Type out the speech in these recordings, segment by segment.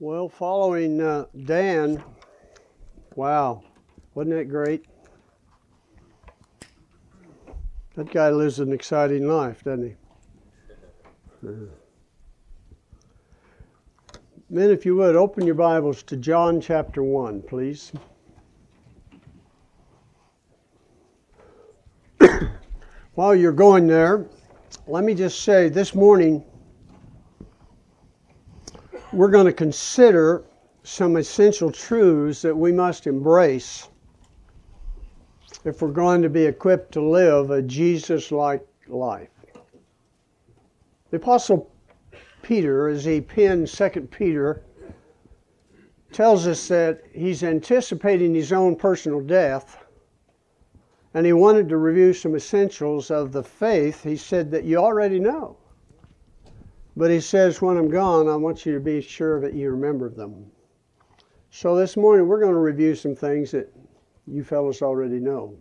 Well, following uh, Dan, wow, wasn't that great? That guy lives an exciting life, doesn't he? Uh, men, if you would, open your Bibles to John chapter 1, please. While you're going there, let me just say this morning we're going to consider some essential truths that we must embrace if we're going to be equipped to live a Jesus like life. The Apostle Peter, as he penned 2 Peter, tells us that he's anticipating his own personal death and he wanted to review some essentials of the faith. He said that you already know. But he says, when I'm gone, I want you to be sure that you remember them. So this morning, we're going to review some things that you fellows already know.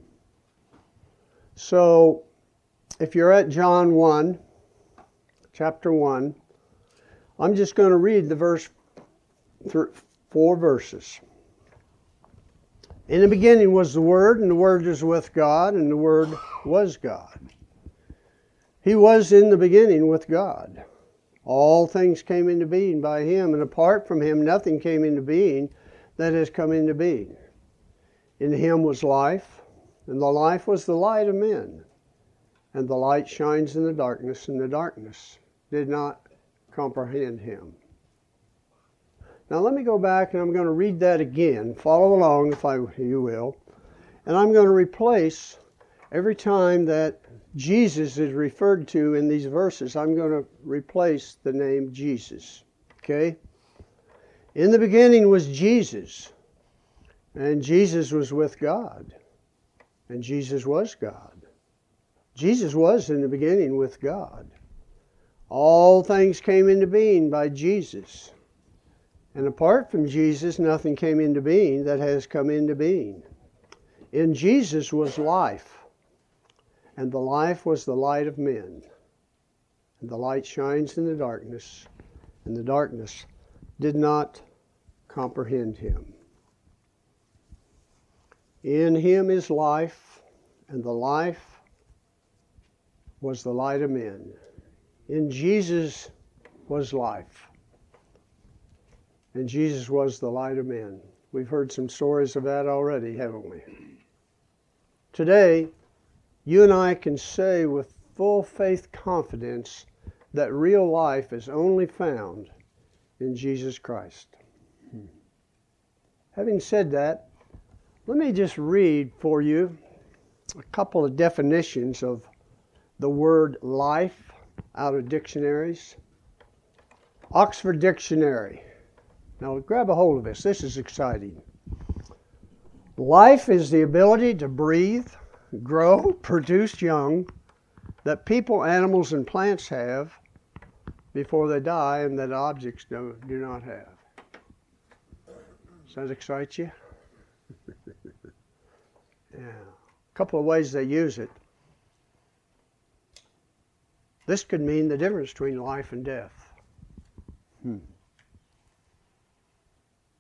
So if you're at John 1, chapter 1, I'm just going to read the verse, four verses. In the beginning was the Word, and the Word was with God, and the Word was God. He was in the beginning with God. All things came into being by him, and apart from him, nothing came into being that has come into being. In him was life, and the life was the light of men. And the light shines in the darkness, and the darkness did not comprehend him. Now let me go back and I'm going to read that again. Follow along if I, you will. And I'm going to replace every time that Jesus is referred to in these verses, I'm going to replace the name Jesus. Okay? In the beginning was Jesus, and Jesus was with God, and Jesus was God. Jesus was in the beginning with God. All things came into being by Jesus. And apart from Jesus, nothing came into being that has come into being. In Jesus was life and the life was the light of men. And the light shines in the darkness, and the darkness did not comprehend him. In him is life, and the life was the light of men. In Jesus was life, and Jesus was the light of men. We've heard some stories of that already, haven't we? Today, you and I can say with full faith confidence that real life is only found in Jesus Christ. Hmm. Having said that, let me just read for you a couple of definitions of the word life out of dictionaries. Oxford Dictionary. Now grab a hold of this. This is exciting. Life is the ability to breathe, grow, produce young that people, animals, and plants have before they die and that objects do, do not have. Does that excite you? yeah. A couple of ways they use it. This could mean the difference between life and death. Hmm.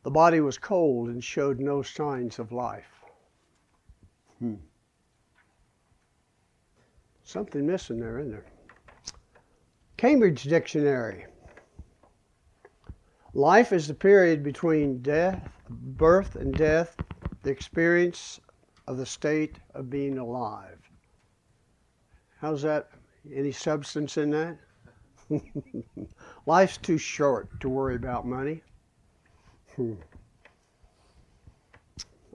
The body was cold and showed no signs of life. Hmm. Something missing there, isn't there? Cambridge Dictionary. Life is the period between death, birth and death, the experience of the state of being alive. How's that? Any substance in that? Life's too short to worry about money. Hmm.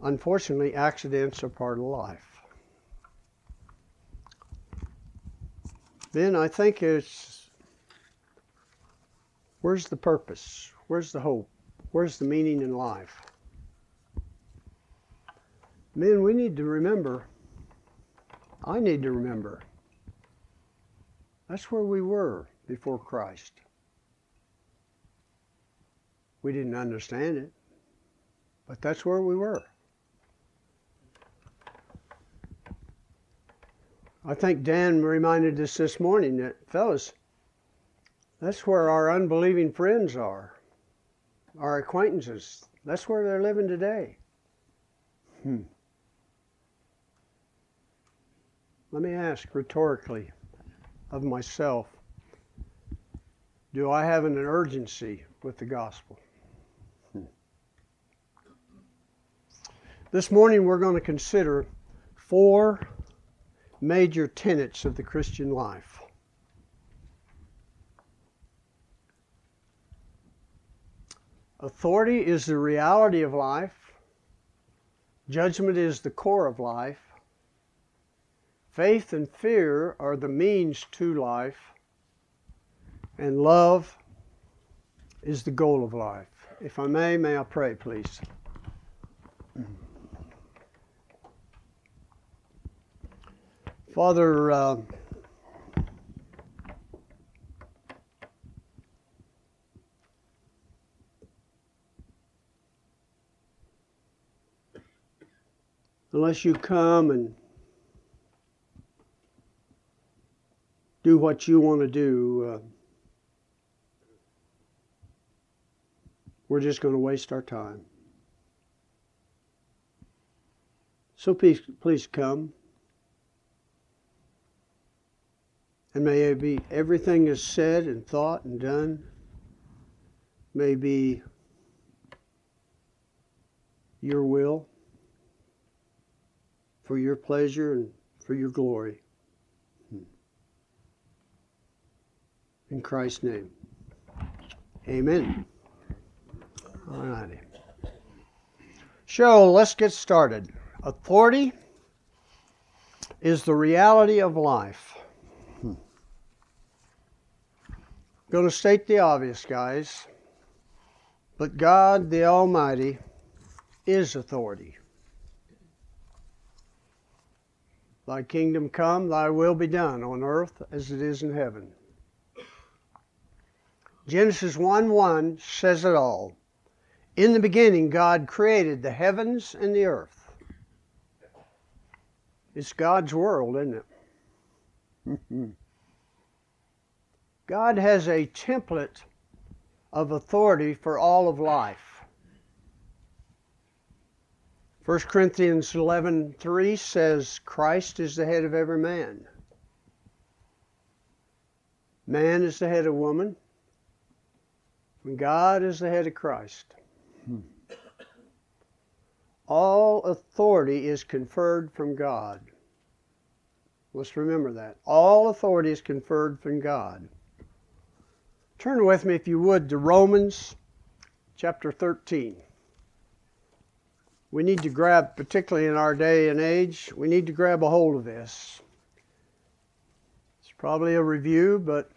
Unfortunately, accidents are part of life. Then I think it's where's the purpose? Where's the hope? Where's the meaning in life? Men, we need to remember, I need to remember, that's where we were before Christ. We didn't understand it, but that's where we were. I think Dan reminded us this morning that, fellas, that's where our unbelieving friends are. our acquaintances. That's where they're living today. Hmm. Let me ask rhetorically of myself do I have an urgency with the gospel? Hmm. This morning we're going to consider four major tenets of the Christian life. Authority is the reality of life. Judgment is the core of life. Faith and fear are the means to life. And love is the goal of life. If I may, may I pray, please? Father, uh, unless you come and do what you want to do, uh, we're just going to waste our time. So please, please come. And may it be everything is said and thought and done may be your will for your pleasure and for your glory. Hmm. In Christ's name. Amen. All righty. So let's get started. Authority is the reality of life. Hmm. Going to state the obvious, guys. But God, the Almighty, is authority. Thy kingdom come, thy will be done on earth as it is in heaven. Genesis 1 1 says it all. In the beginning, God created the heavens and the earth. It's God's world, isn't it? God has a template of authority for all of life. 1 Corinthians 11:3 says Christ is the head of every man. Man is the head of woman. and God is the head of Christ. Hmm. All authority is conferred from God. Let's remember that. All authority is conferred from God. Turn with me, if you would, to Romans chapter 13. We need to grab, particularly in our day and age, we need to grab a hold of this. It's probably a review, but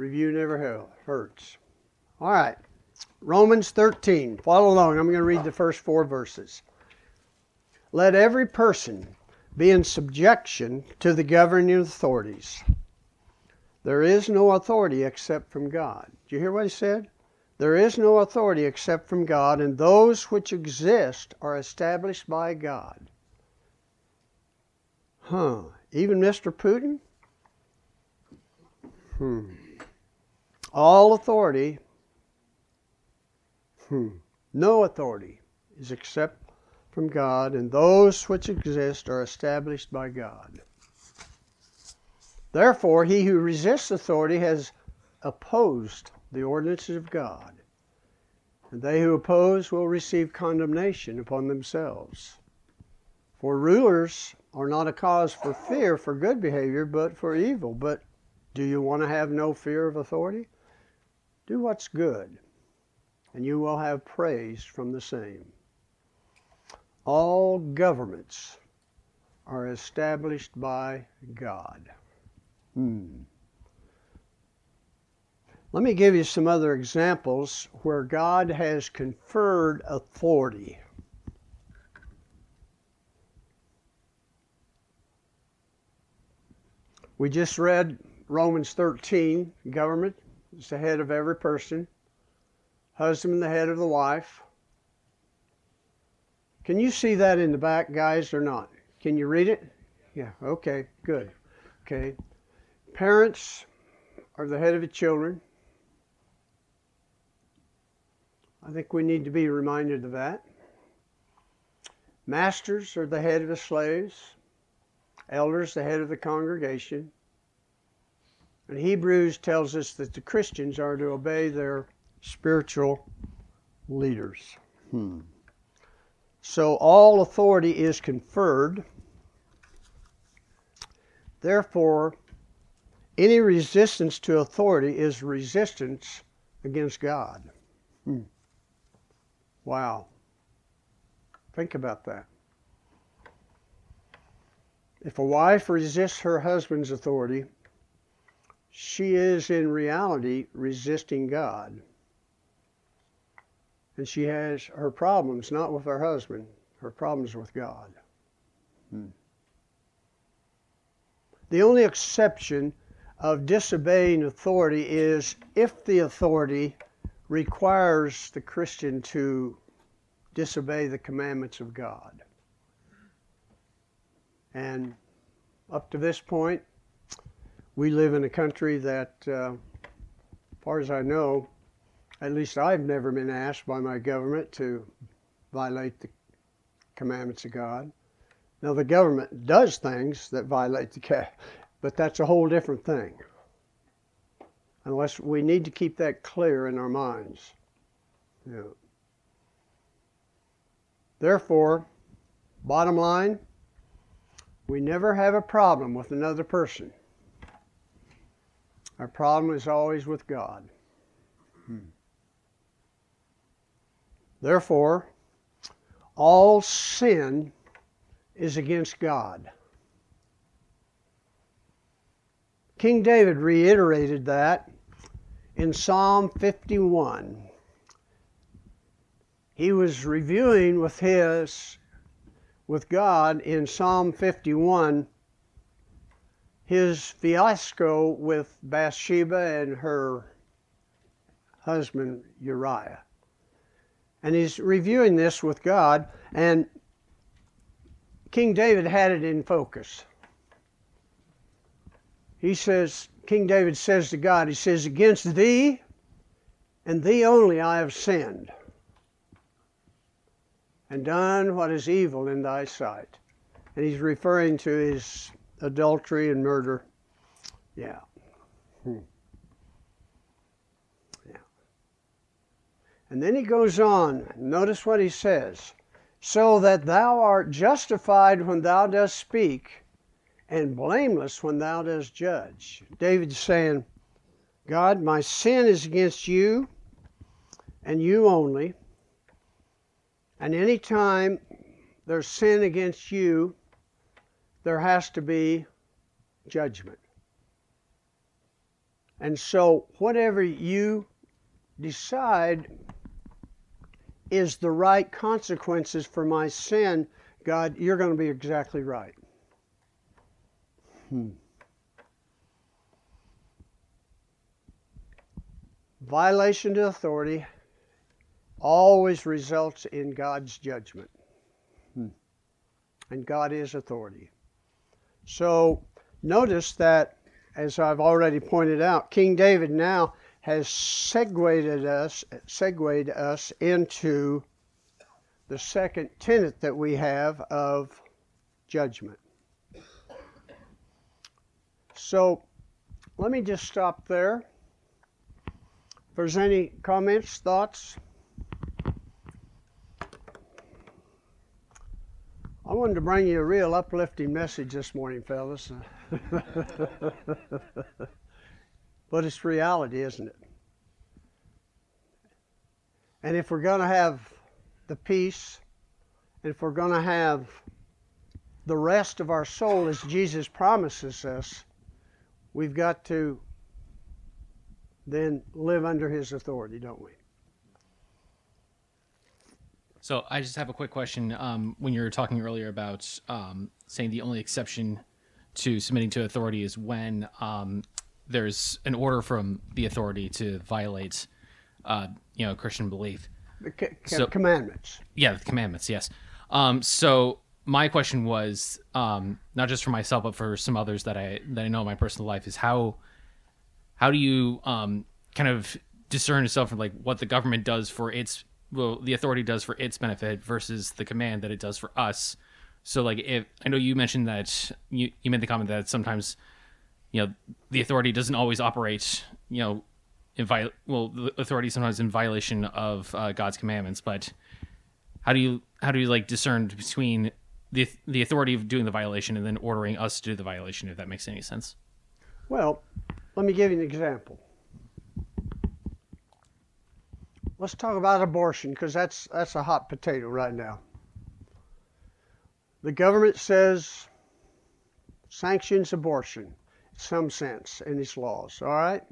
Review never hurts. All right. Romans 13. Follow along. I'm going to read the first four verses. Let every person be in subjection to the governing authorities. There is no authority except from God. Do you hear what he said? There is no authority except from God, and those which exist are established by God. Huh. Even Mr. Putin? Hmm. All authority, hmm, no authority is except from God, and those which exist are established by God. Therefore, he who resists authority has opposed the ordinances of God, and they who oppose will receive condemnation upon themselves. For rulers are not a cause for fear for good behavior, but for evil. But do you want to have no fear of authority? Do what's good, and you will have praise from the same. All governments are established by God. Hmm. Let me give you some other examples where God has conferred authority. We just read Romans 13, government is the head of every person, husband the head of the wife. Can you see that in the back, guys, or not? Can you read it? Yeah, okay, good. Okay. Parents are the head of the children. I think we need to be reminded of that. Masters are the head of the slaves, elders the head of the congregation. And Hebrews tells us that the Christians are to obey their spiritual leaders. Hmm. So all authority is conferred. Therefore, any resistance to authority is resistance against God. Hmm. Wow. Think about that. If a wife resists her husband's authority, she is in reality resisting God. And she has her problems not with her husband, her problems with God. Hmm. The only exception of disobeying authority is if the authority requires the Christian to disobey the commandments of God. And up to this point, we live in a country that, uh, as far as I know, at least I've never been asked by my government to violate the commandments of God. Now, the government does things that violate the, but that's a whole different thing. Unless we need to keep that clear in our minds. Yeah. Therefore, bottom line, we never have a problem with another person. Our problem is always with God. Hmm. Therefore, all sin is against God. King David reiterated that in Psalm 51. He was reviewing with his with God in Psalm 51 his fiasco with Bathsheba and her husband Uriah. And he's reviewing this with God, and King David had it in focus he says, King David says to God, he says, Against thee and thee only I have sinned and done what is evil in thy sight. And he's referring to his adultery and murder. Yeah. Hmm. Yeah. And then he goes on. Notice what he says. So that thou art justified when thou dost speak, and blameless when thou dost judge. David's saying, God, my sin is against you and you only. And any time there's sin against you, there has to be judgment. And so, whatever you decide is the right consequences for my sin, God, you're going to be exactly right. Hmm. Violation to authority always results in God's judgment. Hmm. And God is authority. So notice that, as I've already pointed out, King David now has segued us, segued us into the second tenet that we have of judgment. So let me just stop there. If there's any comments, thoughts? I wanted to bring you a real uplifting message this morning, fellas. but it's reality, isn't it? And if we're going to have the peace, and if we're going to have the rest of our soul as Jesus promises us, we've got to then live under his authority, don't we? So I just have a quick question. Um, when you were talking earlier about um, saying the only exception to submitting to authority is when um, there's an order from the authority to violate, uh, you know, Christian belief. The c- so, commandments. Yeah, the commandments. Yes. Um, so my question was um, not just for myself, but for some others that I that I know in my personal life is how how do you um, kind of discern yourself from like what the government does for its well the authority does for its benefit versus the command that it does for us. So like if I know you mentioned that you you made the comment that sometimes you know the authority doesn't always operate you know in viol- well the authority sometimes in violation of uh, God's commandments, but how do you how do you like discern between the the authority of doing the violation and then ordering us to do the violation if that makes any sense? Well, let me give you an example. Let's talk about abortion because that's that's a hot potato right now. The government says sanctions abortion in some sense in its laws, all right?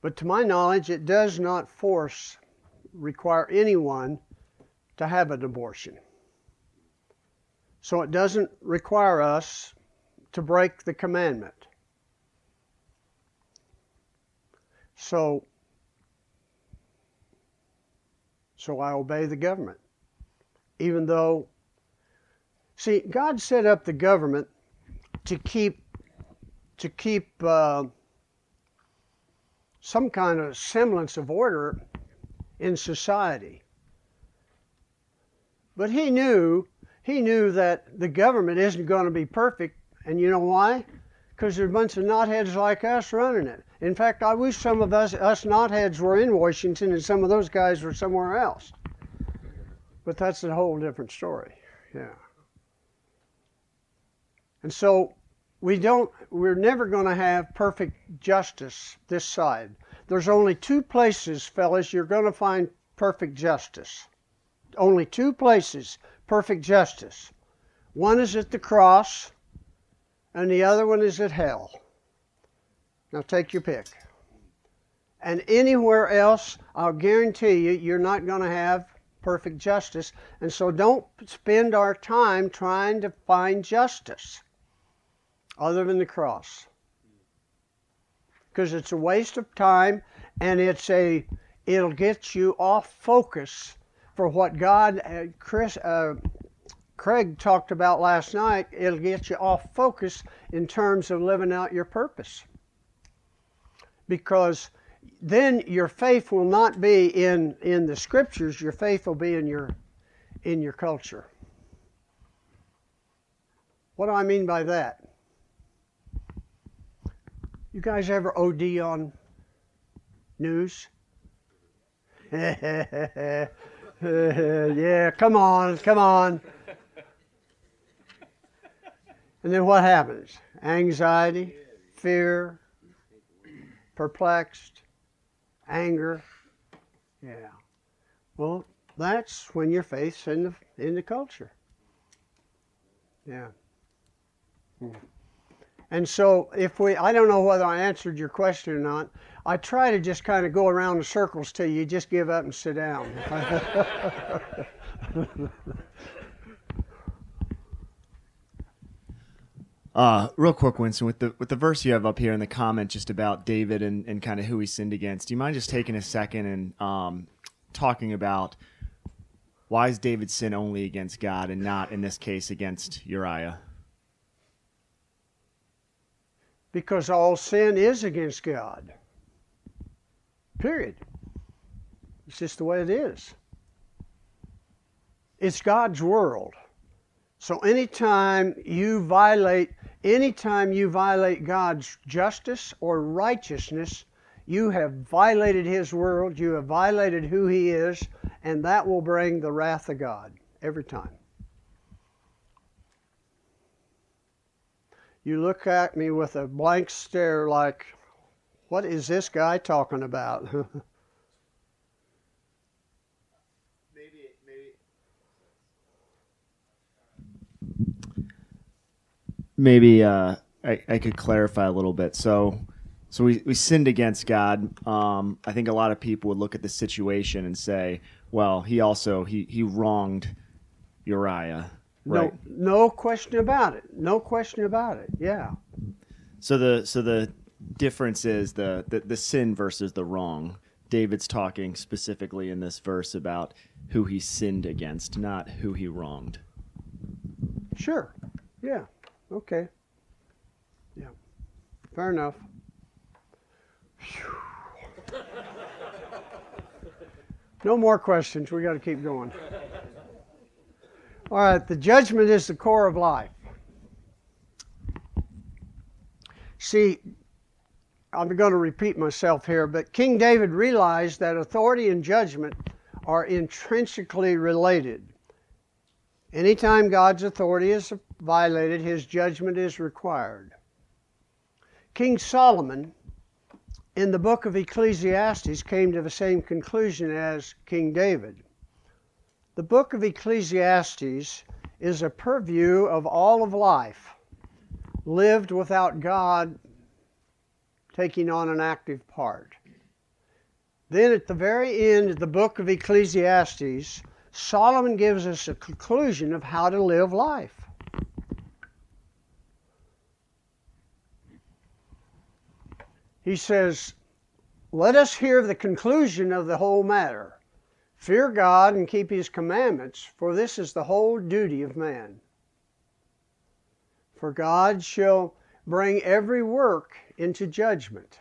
But to my knowledge, it does not force, require anyone to have an abortion. So it doesn't require us to break the commandment. So so I obey the government. Even though see God set up the government to keep to keep uh, some kind of semblance of order in society. But he knew he knew that the government isn't going to be perfect, and you know why? Because there's a bunch of knotheads like us running it. In fact, I wish some of us us knotheads were in Washington and some of those guys were somewhere else. But that's a whole different story. Yeah. And so we don't we're never going to have perfect justice this side. There's only two places, fellas, you're going to find perfect justice. Only two places, perfect justice. One is at the cross, and the other one is at hell. Now take your pick. And anywhere else, I'll guarantee you, you're not going to have perfect justice. And so don't spend our time trying to find justice other than the cross. Because it's a waste of time and it's a it'll get you off focus for what God uh, Chris uh, Craig talked about last night, it'll get you off focus in terms of living out your purpose. Because then your faith will not be in, in the scriptures, your faith will be in your in your culture. What do I mean by that? You guys ever OD on news? yeah, come on, come on. And then what happens? Anxiety, fear, perplexed, anger. Yeah. Well, that's when your faith's in the in the culture. Yeah. Hmm. And so if we I don't know whether I answered your question or not. I try to just kind of go around in circles till you just give up and sit down. Uh, real quick, Winston, with the with the verse you have up here in the comment just about David and, and kind of who he sinned against, do you mind just taking a second and um, talking about why is David sin only against God and not in this case against Uriah? Because all sin is against God. Period. It's just the way it is. It's God's world. So anytime you violate anytime you violate God's justice or righteousness, you have violated his world, you have violated who he is, and that will bring the wrath of God every time. You look at me with a blank stare like, what is this guy talking about? maybe uh, I, I could clarify a little bit. So, so we, we sinned against God. Um, I think a lot of people would look at the situation and say, well, he also he he wronged Uriah. Right. No, no question about it. No question about it. Yeah. So the so the difference is the, the the sin versus the wrong. David's talking specifically in this verse about who he sinned against, not who he wronged. Sure. Yeah. Okay. Yeah. Fair enough. No more questions. We got to keep going. All right, the judgment is the core of life. See, I'm going to repeat myself here, but King David realized that authority and judgment are intrinsically related. Anytime God's authority is violated, his judgment is required. King Solomon, in the book of Ecclesiastes, came to the same conclusion as King David. The book of Ecclesiastes is a purview of all of life lived without God taking on an active part. Then at the very end of the book of Ecclesiastes, Solomon gives us a conclusion of how to live life. He says, Let us hear the conclusion of the whole matter. Fear God and keep his commandments, for this is the whole duty of man. For God shall bring every work into judgment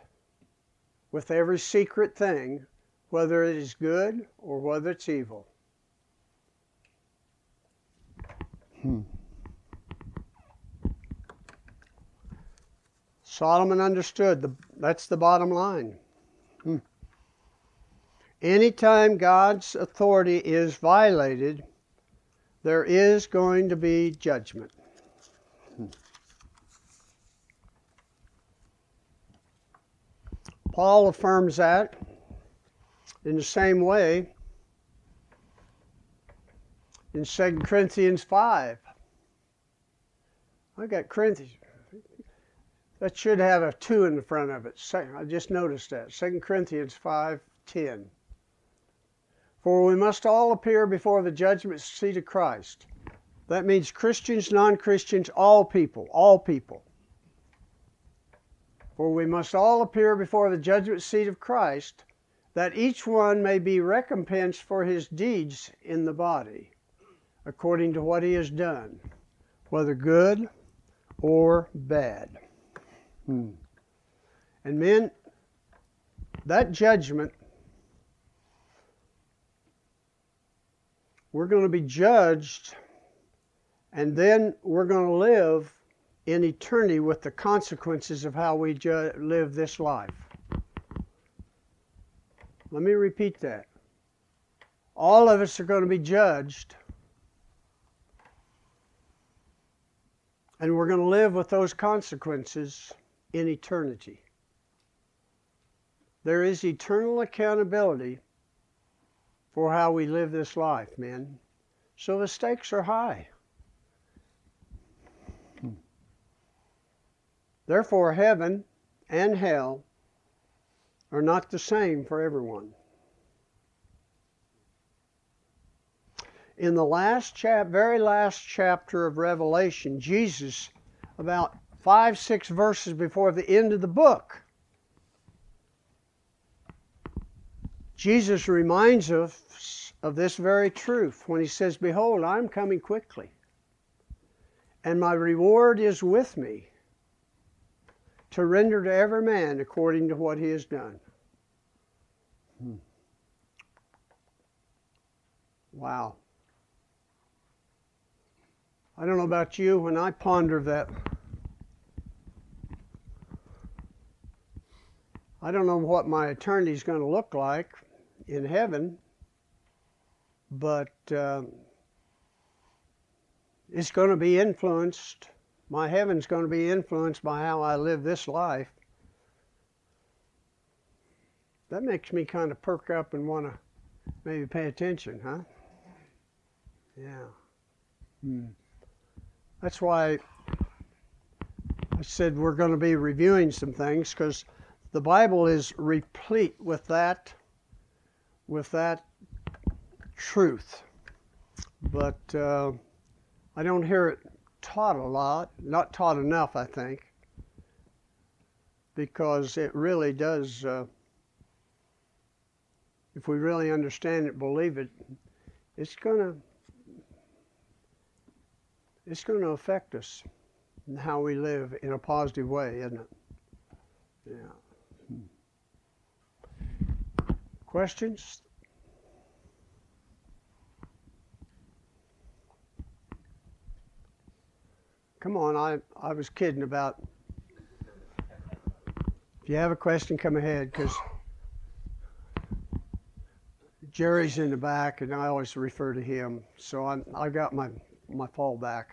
with every secret thing, whether it is good or whether it's evil. Hmm. Solomon understood the, that's the bottom line. Anytime God's authority is violated, there is going to be judgment. Paul affirms that in the same way in 2 Corinthians 5. I got Corinthians. That should have a 2 in the front of it. I just noticed that. 2 Corinthians 5 10. For we must all appear before the judgment seat of Christ. That means Christians, non Christians, all people, all people. For we must all appear before the judgment seat of Christ, that each one may be recompensed for his deeds in the body, according to what he has done, whether good or bad. Hmm. And men, that judgment, we're going to be judged, and then we're going to live in eternity with the consequences of how we ju- live this life. Let me repeat that. All of us are going to be judged, and we're going to live with those consequences in eternity. There is eternal accountability for how we live this life, men. So the stakes are high. Therefore, heaven and hell are not the same for everyone. In the last chap, very last chapter of Revelation, Jesus, about five, six verses before the end of the book, Jesus reminds us of this very truth when he says, Behold, I'm coming quickly, and my reward is with me to render to every man according to what he has done. Hmm. Wow. I don't know about you, when I ponder that, I don't know what my eternity is going to look like in heaven, but uh, it's going to be influenced my heaven's going to be influenced by how I live this life. That makes me kind of perk up and want to maybe pay attention, huh? Yeah. Hmm. That's why I said we're going to be reviewing some things because the Bible is replete with that, with that truth. But uh, I don't hear it taught a lot, not taught enough, I think, because it really does. Uh, if we really understand it, believe it, it's gonna it's going to affect us and how we live in a positive way, isn't it? Yeah. Questions? Come on, I, I was kidding about. If you have a question, come ahead, because Jerry's in the back, and I always refer to him. So i I've got my, my fallback.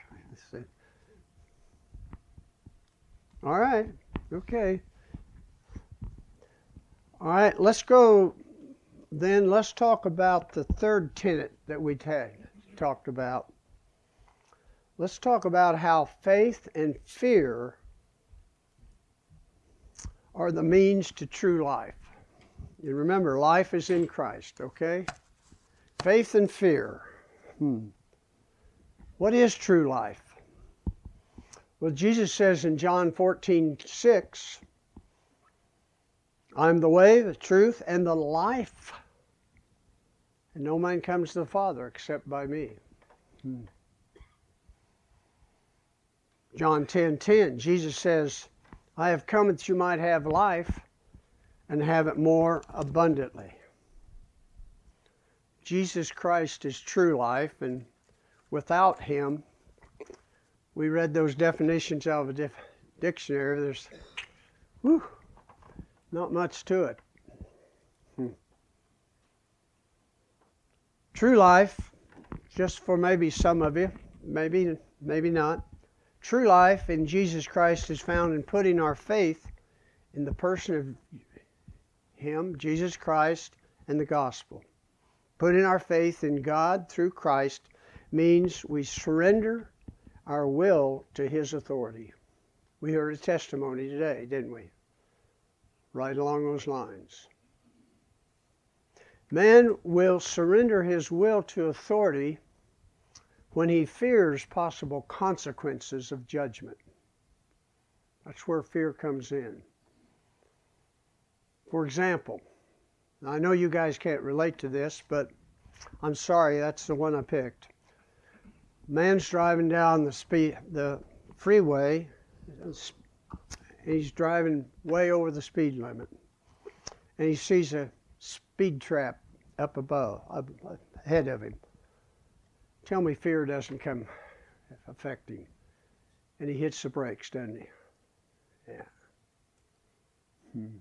All right, okay. All right, let's go then. Let's talk about the third tenet that we talked about. Let's talk about how faith and fear are the means to true life. And remember, life is in Christ, okay? Faith and fear. Hmm. What is true life? Well, Jesus says in John 14, 6, I'm the way, the truth, and the life. And no man comes to the Father except by me. Hmm. John 10 10, Jesus says, I have come that you might have life and have it more abundantly. Jesus Christ is true life, and without Him, we read those definitions out of a dif- dictionary. There's, whew, not much to it. True life, just for maybe some of you, maybe maybe not. True life in Jesus Christ is found in putting our faith in the person of Him, Jesus Christ, and the gospel. Putting our faith in God through Christ means we surrender our will to His authority. We heard a testimony today, didn't we? right along those lines. Man will surrender his will to authority when he fears possible consequences of judgment. That's where fear comes in. For example, I know you guys can't relate to this, but I'm sorry, that's the one I picked. Man's driving down the speed, the freeway, he's driving way over the speed limit. And he sees a speed trap up above, up ahead of him. Tell me fear doesn't come affect him. And he hits the brakes, doesn't he? Yeah. Hmm.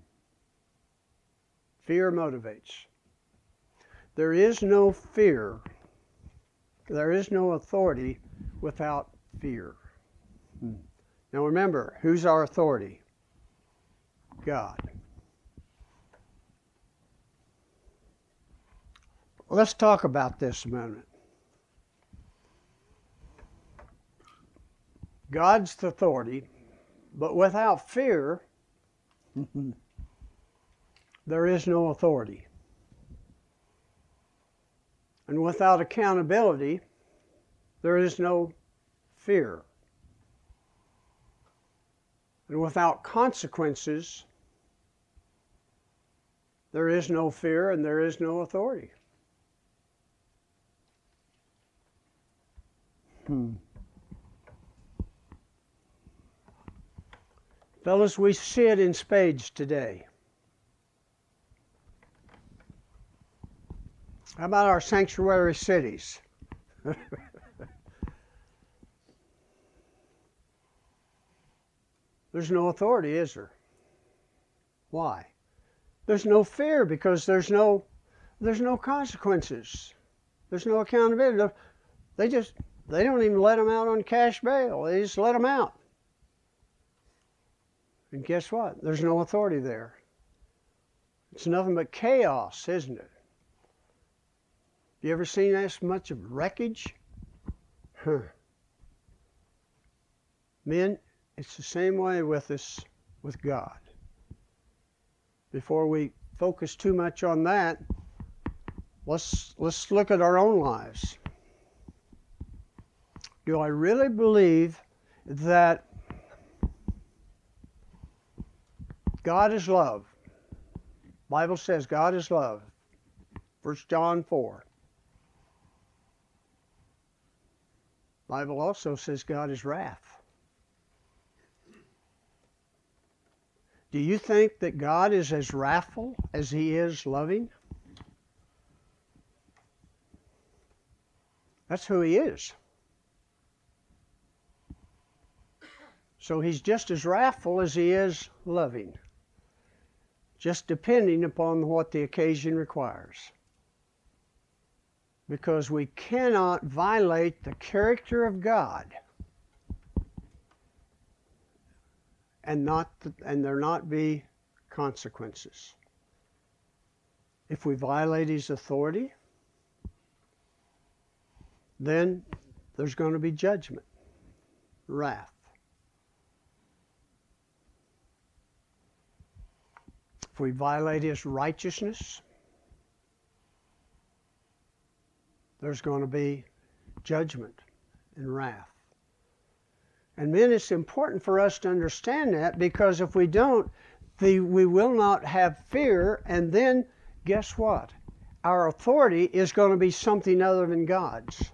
Fear motivates. There is no fear, there is no authority without fear. Hmm. Now remember, who's our authority? God. Let's talk about this a minute. God's authority, but without fear, there is no authority. And without accountability, there is no fear. And without consequences, there is no fear and there is no authority. Hmm. Fellas, we see it in spades today. How about our sanctuary cities? There's no authority, is there? Why? There's no fear because there's no there's no consequences. There's no accountability. They just they don't even let them out on cash bail. They just let them out. And guess what? There's no authority there. It's nothing but chaos, isn't it? You ever seen this much of wreckage? Huh. Men, it's the same way with us with God. Before we focus too much on that, let's let's look at our own lives. Do I really believe that God is love? Bible says God is love. 1 John 4. Bible also says God is wrath. Do you think that God is as wrathful as he is loving? That's who he is. So he's just as wrathful as he is loving, just depending upon what the occasion requires. Because we cannot violate the character of God and not and there not be consequences. If we violate his authority, then there's going to be judgment, wrath. If we violate his righteousness, there's going to be judgment and wrath. And men, it's important for us to understand that because if we don't, the, we will not have fear, and then guess what? Our authority is going to be something other than God's.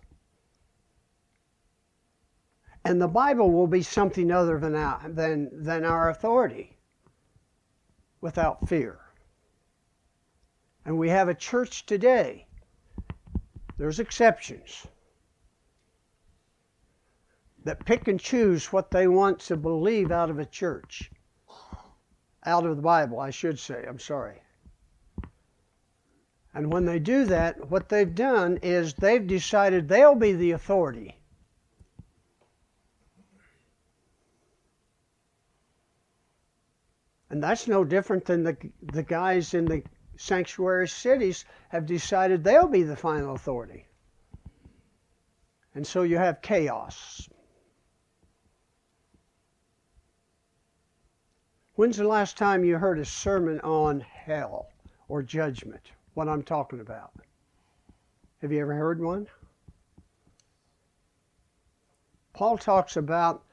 And the Bible will be something other than our, than, than our authority without fear. And we have a church today, there's exceptions that pick and choose what they want to believe out of a church. Out of the Bible, I should say. I'm sorry. And when they do that, what they've done is they've decided they'll be the authority. And that's no different than the, the guys in the sanctuary cities have decided they'll be the final authority. And so you have chaos. When's the last time you heard a sermon on hell or judgment? What I'm talking about. Have you ever heard one? Paul talks about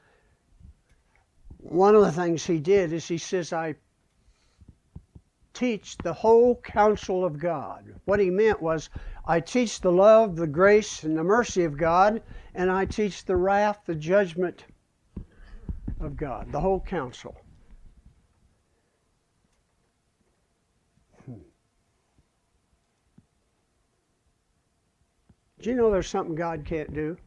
one of the things he did is he says, I teach the whole counsel of God. What he meant was, I teach the love, the grace, and the mercy of God, and I teach the wrath, the judgment of God, the whole counsel. Hmm. Do you know there's something God can't do?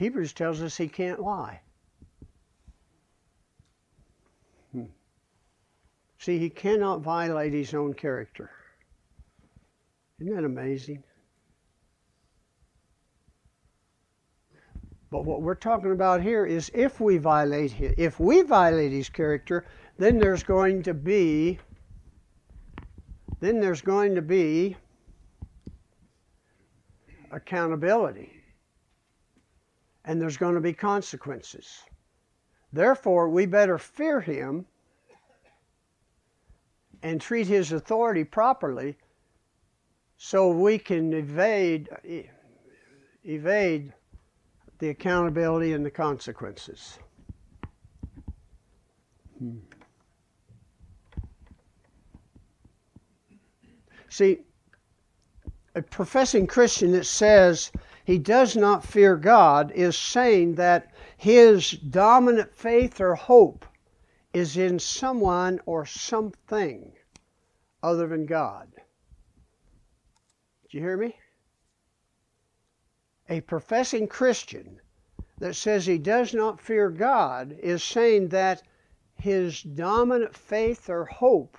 Hebrews tells us he can't lie. Hmm. See, he cannot violate his own character. Isn't that amazing? But what we're talking about here is if we violate his, if we violate his character, then there's going to be then there's going to be accountability. And there's going to be consequences. Therefore, we better fear him and treat his authority properly so we can evade evade the accountability and the consequences. Hmm. See, a professing Christian that says he does not fear God is saying that his dominant faith or hope is in someone or something other than God. Do you hear me? A professing Christian that says he does not fear God is saying that his dominant faith or hope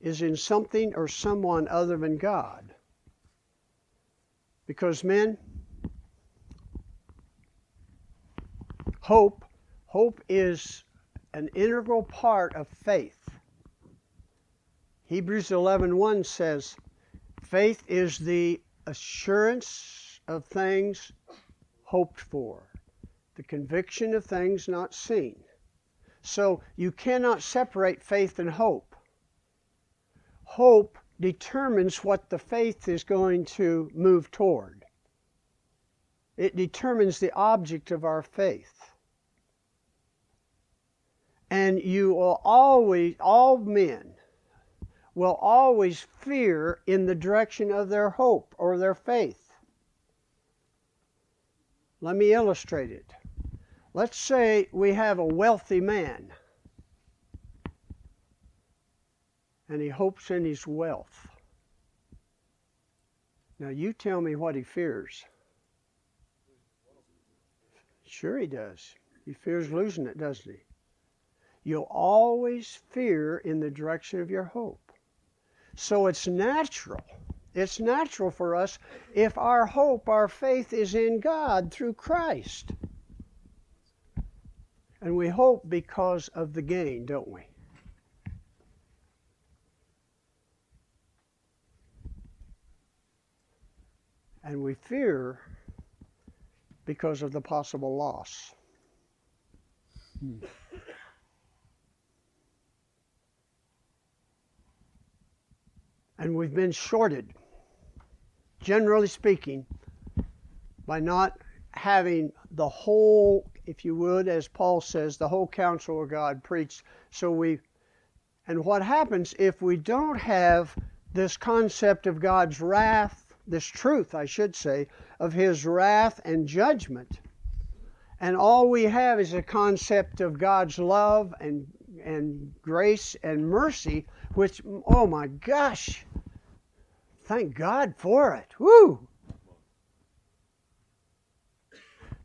is in something or someone other than God. Because, men, hope, hope is an integral part of faith. Hebrews 11:1 says, "Faith is the assurance of things hoped for, the conviction of things not seen." So you cannot separate faith and hope hope determines what the faith is going to move toward. It determines the object of our faith. And you will always, all men will always fear in the direction of their hope or their faith. Let me illustrate it. Let's say we have a wealthy man and he hopes in his wealth. Now, you tell me what he fears. Sure, he does. He fears losing it, doesn't he? You'll always fear in the direction of your hope. So it's natural. It's natural for us if our hope, our faith is in God through Christ. And we hope because of the gain, don't we? And we fear because of the possible loss. Hmm. And we've been shorted, generally speaking, by not having the whole, if you would, as Paul says, the whole counsel of God preached. So we, and what happens if we don't have this concept of God's wrath, this truth, I should say, of His wrath and judgment, and all we have is a concept of God's love and and grace and mercy, which oh my gosh, thank God for it. Woo!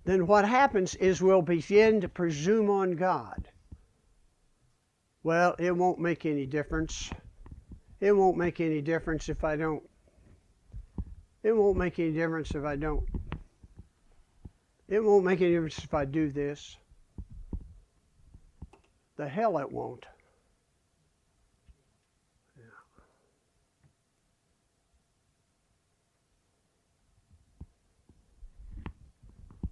Then what happens is we'll begin to presume on God. Well, it won't make any difference. It won't make any difference if I don't. It won't make any difference if I don't. It won't make any difference if I do this. The hell it won't.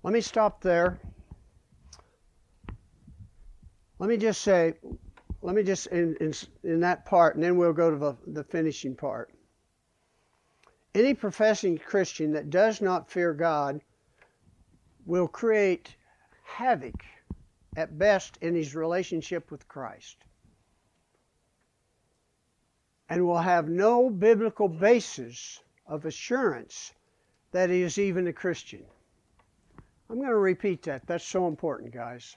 Let me stop there. Let me just say, let me just in, in, in that part, and then we'll go to the, the finishing part. Any professing Christian that does not fear God will create havoc at best in his relationship with Christ and will have no biblical basis of assurance that he is even a Christian. I'm going to repeat that. That's so important, guys.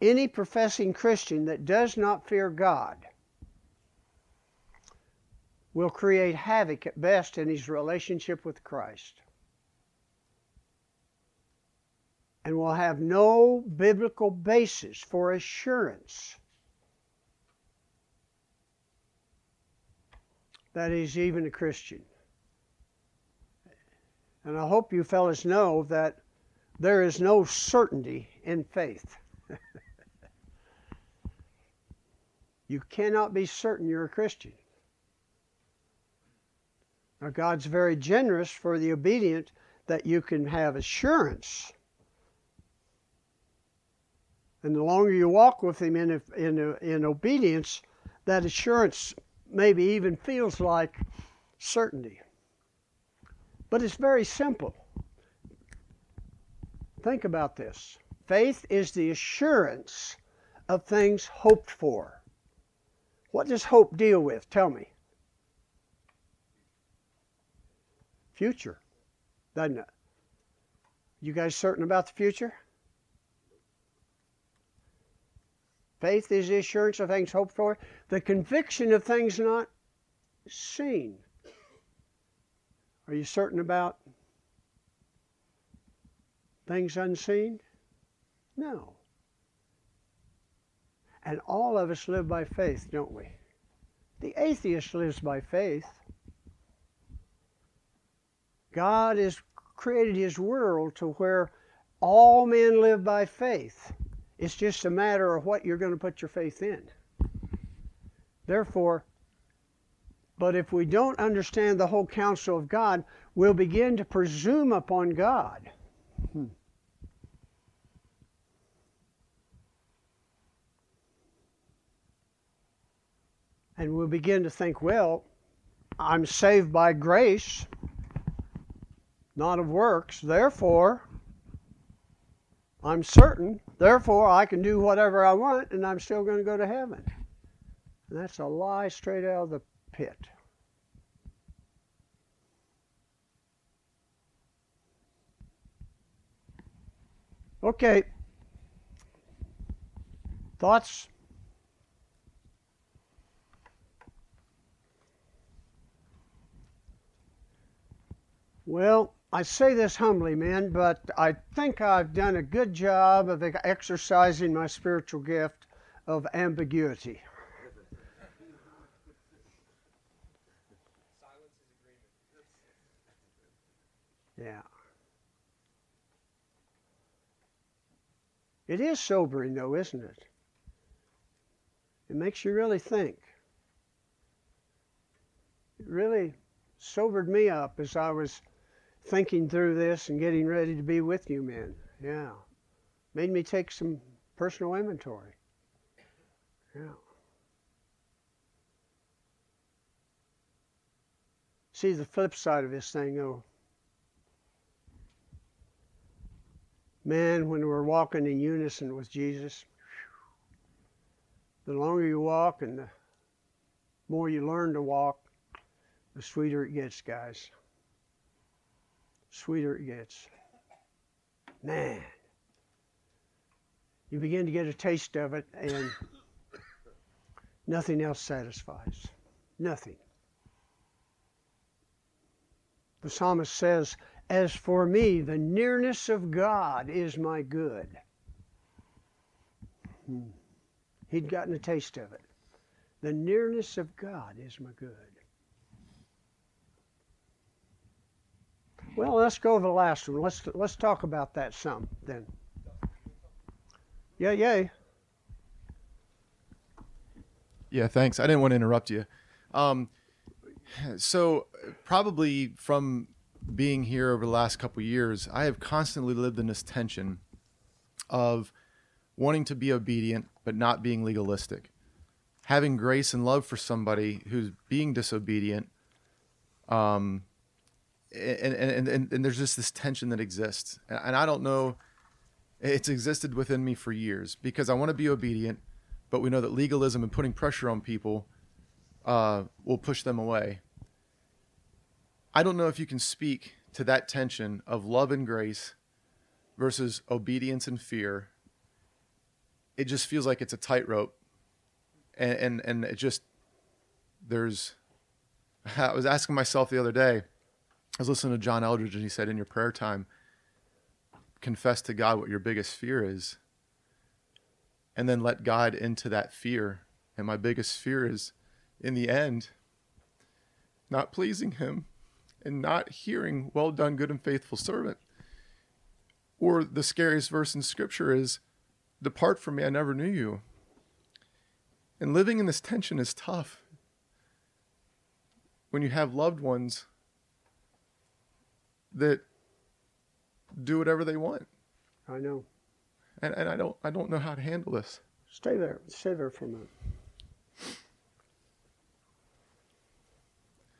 Any professing Christian that does not fear God will create havoc at best in his relationship with Christ. and will have no biblical basis for assurance that he's even a Christian. And I hope you fellas know that there is no certainty in faith. you cannot be certain you're a Christian. Now, God's very generous for the obedient that you can have assurance and the longer you walk with Him in, in, in obedience, that assurance maybe even feels like certainty. But it's very simple. Think about this faith is the assurance of things hoped for. What does hope deal with? Tell me. Future, doesn't it? You guys certain about the future? Faith is the assurance of things hoped for, the conviction of things not seen. Are you certain about things unseen? No. And all of us live by faith, don't we? The atheist lives by faith. God has created his world to where all men live by faith. It's just a matter of what you're going to put your faith in. Therefore, but if we don't understand the whole counsel of God, we'll begin to presume upon God. Hmm. And we'll begin to think, well, I'm saved by grace, not of works. Therefore, I'm certain, therefore I can do whatever I want and I'm still going to go to heaven. And that's a lie straight out of the pit. Okay. Thoughts? Well, I say this humbly, men, but I think I've done a good job of exercising my spiritual gift of ambiguity. Yeah. It is sobering, though, isn't it? It makes you really think. It really sobered me up as I was thinking through this and getting ready to be with you men. Yeah. Made me take some personal inventory. Yeah. See the flip side of this thing though. Man, when we're walking in unison with Jesus, the longer you walk and the more you learn to walk, the sweeter it gets, guys. Sweeter it gets. Man. You begin to get a taste of it, and nothing else satisfies. Nothing. The psalmist says, As for me, the nearness of God is my good. Hmm. He'd gotten a taste of it. The nearness of God is my good. Well, let's go to the last one. Let's let's talk about that some then. Yeah, yay. Yeah, thanks. I didn't want to interrupt you. Um, so probably from being here over the last couple years, I have constantly lived in this tension of wanting to be obedient but not being legalistic, having grace and love for somebody who's being disobedient, um, and, and, and, and there's just this tension that exists. And I don't know, it's existed within me for years because I want to be obedient, but we know that legalism and putting pressure on people uh, will push them away. I don't know if you can speak to that tension of love and grace versus obedience and fear. It just feels like it's a tightrope, and, and and it just there's. I was asking myself the other day I was listening to John Eldredge, and he said, in your prayer time, confess to God what your biggest fear is, and then let God into that fear. And my biggest fear is, in the end, not pleasing Him and not hearing, well done, good and faithful servant. Or the scariest verse in Scripture is, depart from me, I never knew you. And living in this tension is tough. When you have loved ones that do whatever they want. I know. And, and I don't I don't know how to handle this. Stay there. Stay there for a minute.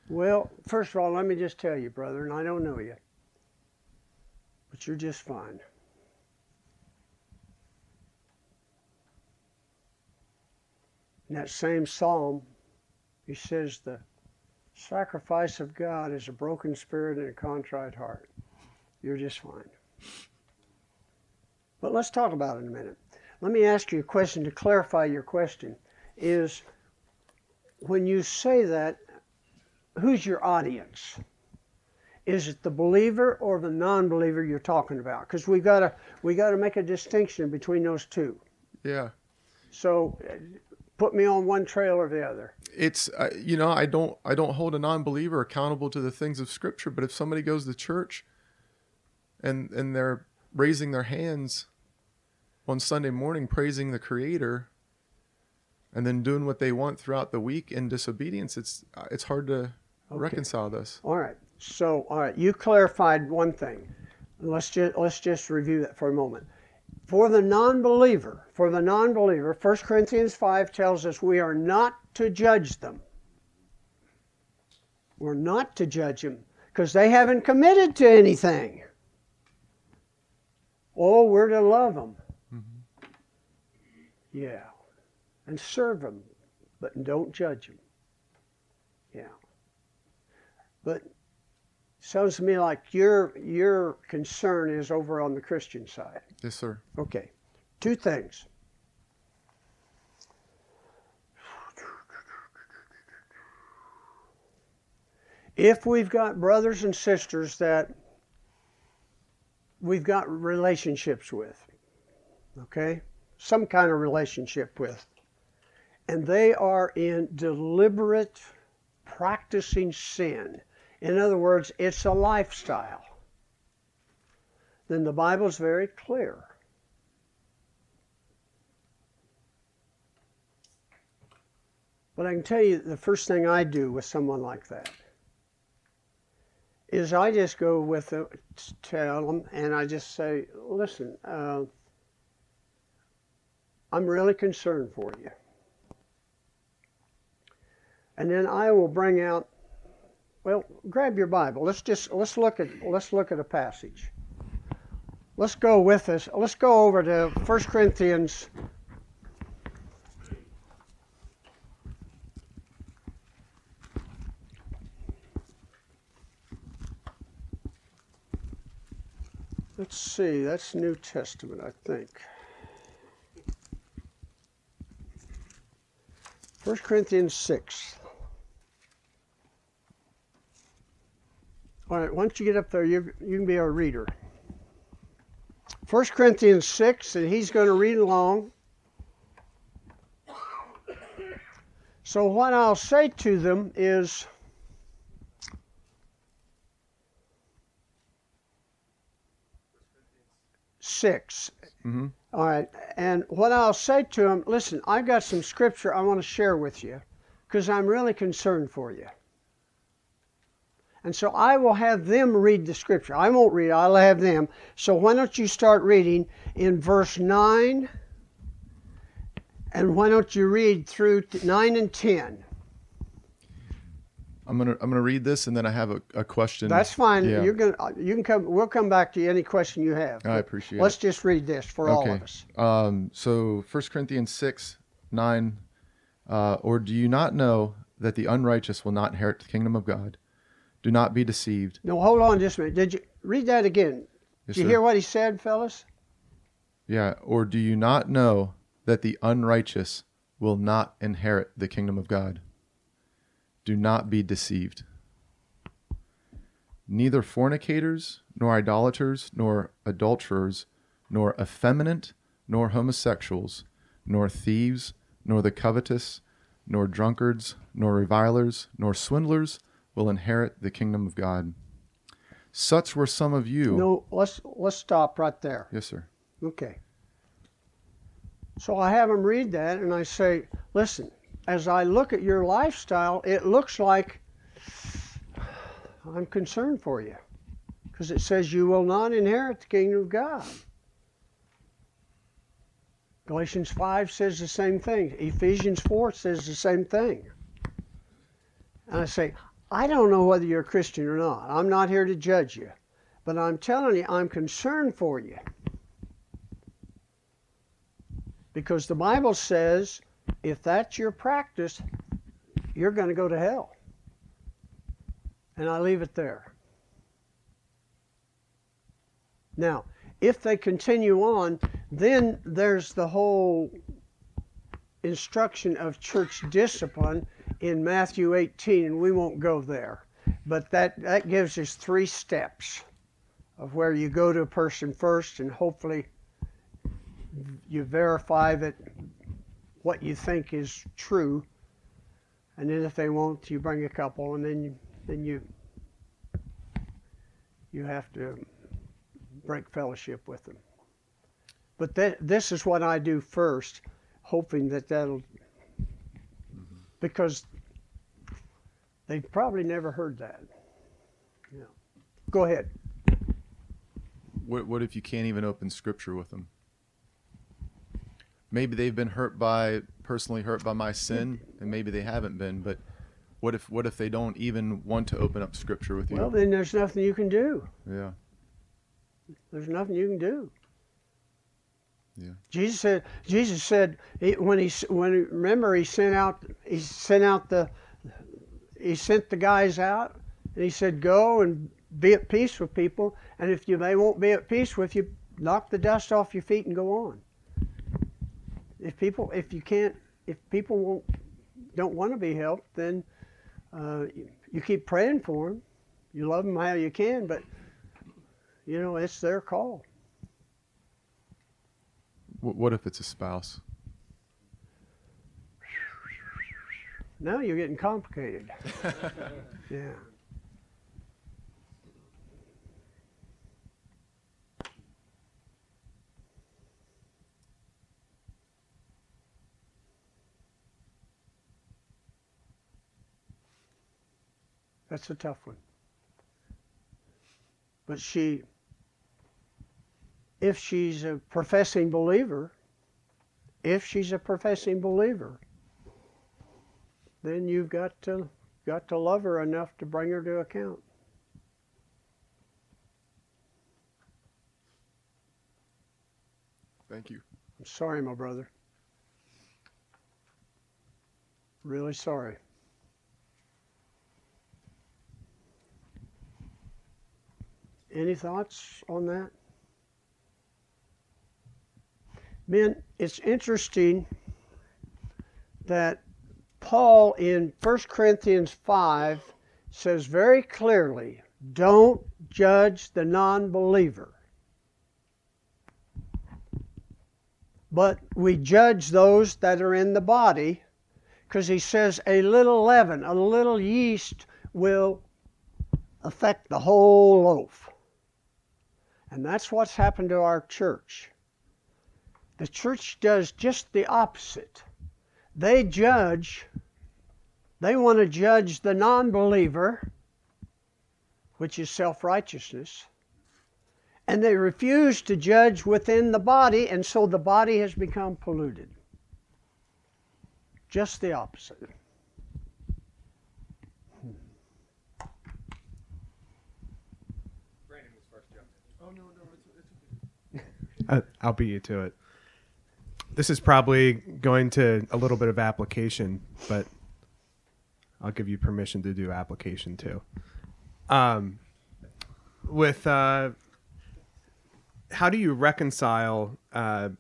Well, first of all, let me just tell you, brother, and I don't know you, but you're just fine. In that same psalm, he says the Sacrifice of God is a broken spirit and a contrite heart. You're just fine. But let's talk about it in a minute. Let me ask you a question to clarify your question. Is when you say that, who's your audience? Is it the believer or the non-believer you're talking about? Because we gotta we gotta make a distinction between those two. Yeah. So put me on one trail or the other. It's uh, you know I don't I don't hold a non-believer accountable to the things of Scripture, but if somebody goes to church and and they're raising their hands on Sunday morning praising the Creator, and then doing what they want throughout the week in disobedience, it's uh, it's hard to okay. reconcile this. All right. So all right, you clarified one thing. Let's just let's just review that for a moment for the non-believer, for the non-believer, 1 Corinthians 5 tells us we are not to judge them. We're not to judge them because they haven't committed to anything. Oh, we're to love them. Mm-hmm. Yeah. And serve them, but don't judge them. Yeah. But Sounds to me like your your concern is over on the Christian side. Yes, sir. Okay. Two things. If we've got brothers and sisters that we've got relationships with, okay? Some kind of relationship with. And they are in deliberate practicing sin. In other words, it's a lifestyle. Then the Bible's very clear. But I can tell you the first thing I do with someone like that is I just go with them, tell them, and I just say, listen, uh, I'm really concerned for you. And then I will bring out, well, grab your Bible. Let's just let's look at let's look at a passage. Let's go with us. Let's go over to 1 Corinthians Let's see, that's New Testament, I think. 1 Corinthians 6. All right, once you get up there, you, you can be our reader. 1 Corinthians 6, and he's going to read along. So, what I'll say to them is 6. Mm-hmm. All right. And what I'll say to them, listen, I've got some scripture I want to share with you because I'm really concerned for you. And so I will have them read the scripture. I won't read it, I'll have them. So why don't you start reading in verse 9? And why don't you read through 9 and 10? I'm gonna I'm gonna read this and then I have a, a question. That's fine. Yeah. You're gonna you can come. We'll come back to you any question you have. I appreciate it. Let's it. just read this for all of us. Um, so 1 Corinthians 6, 9. Uh, or do you not know that the unrighteous will not inherit the kingdom of God? Do not be deceived. No, hold on just a minute. Did you read that again? Yes, Did you sir. hear what he said, fellas? Yeah. Or do you not know that the unrighteous will not inherit the kingdom of God? Do not be deceived. Neither fornicators, nor idolaters, nor adulterers, nor effeminate, nor homosexuals, nor thieves, nor the covetous, nor drunkards, nor revilers, nor swindlers will inherit the kingdom of God. Such were some of you. No, let's let's stop right there. Yes, sir. Okay. So I have him read that, and I say, listen. As I look at your lifestyle, it looks like I'm concerned for you, because it says you will not inherit the kingdom of God. Galatians 5 says the same thing. Ephesians 4 says the same thing. And I say, I don't know whether you're a Christian or not. I'm not here to judge you. But I'm telling you, I'm concerned for you. Because the Bible says if that's your practice, you're going to go to hell. And I leave it there. Now, if they continue on, then there's the whole instruction of church discipline in Matthew 18, and we won't go there. But that, that gives us three steps of where you go to a person first, and hopefully you verify that what you think is true, and then if they won't, you bring a couple, and then you, then you you have to break fellowship with them. But that, this is what I do first, hoping that that'll because they've probably never heard that. Yeah. Go ahead. What, what if you can't even open scripture with them? Maybe they've been hurt by personally hurt by my sin, and maybe they haven't been. But what if what if they don't even want to open up scripture with you? Well, then there's nothing you can do. yeah, There's nothing you can do. Jesus said. Jesus said when he when remember he sent out he sent out the he sent the guys out and he said go and be at peace with people and if you they won't be at peace with you knock the dust off your feet and go on. If people if you can't if people won't don't want to be helped then uh, you, you keep praying for them. You love them how you can, but you know, it's their call. Wh- What if it's a spouse? Now you're getting complicated. yeah. That's a tough one. But she, if she's a professing believer, if she's a professing believer, then you've got to got to love her enough to bring her to account. Thank you. I'm sorry, my brother. Really sorry. Any thoughts on that? Men, it's interesting that Paul in 1 Corinthians 5 says very clearly don't judge the non believer. But we judge those that are in the body because he says a little leaven, a little yeast will affect the whole loaf. And that's what's happened to our church. The church does just the opposite. They judge, they want to judge the non believer, which is self righteousness, and they refuse to judge within the body, and so the body has become polluted. Just the opposite. I, oh, uh, I'll beat you to it. This is probably going to a little bit of application, but I'll give you permission to do application too. Um, with uh, how do you reconcile uh,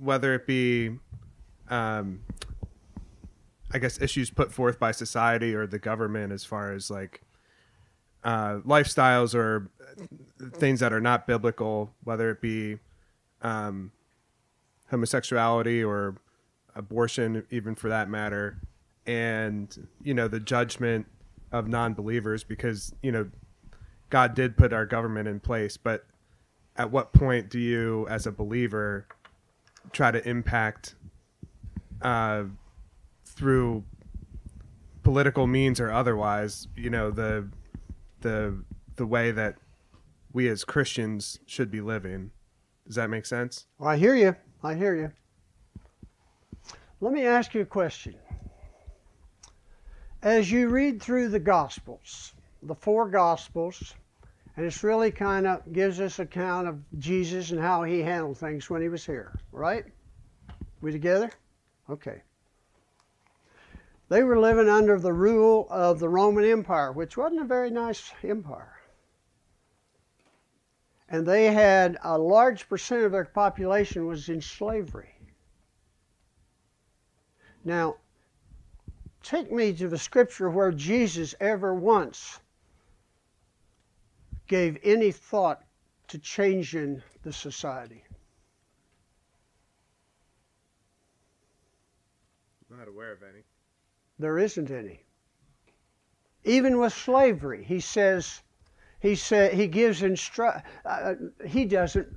whether it be, um, I guess, issues put forth by society or the government as far as like uh, lifestyles or things that are not biblical, whether it be um, homosexuality or abortion, even for that matter, and you know the judgment of non-believers, because you know God did put our government in place, but at what point do you, as a believer, try to impact uh, through political means or otherwise, you know the the the way that we as Christians should be living. Does that make sense? Well, I hear you. I hear you. Let me ask you a question. As you read through the Gospels, the four Gospels, and it's really kind of gives us account of Jesus and how he handled things when he was here, right? We together? Okay. They were living under the rule of the Roman Empire, which wasn't a very nice empire. And they had a large percent of their population was in slavery. Now, take me to the scripture where Jesus ever once gave any thought to changing the society. I'm not aware of any. There isn't any. Even with slavery, he says, he said he gives instru. Uh, he doesn't,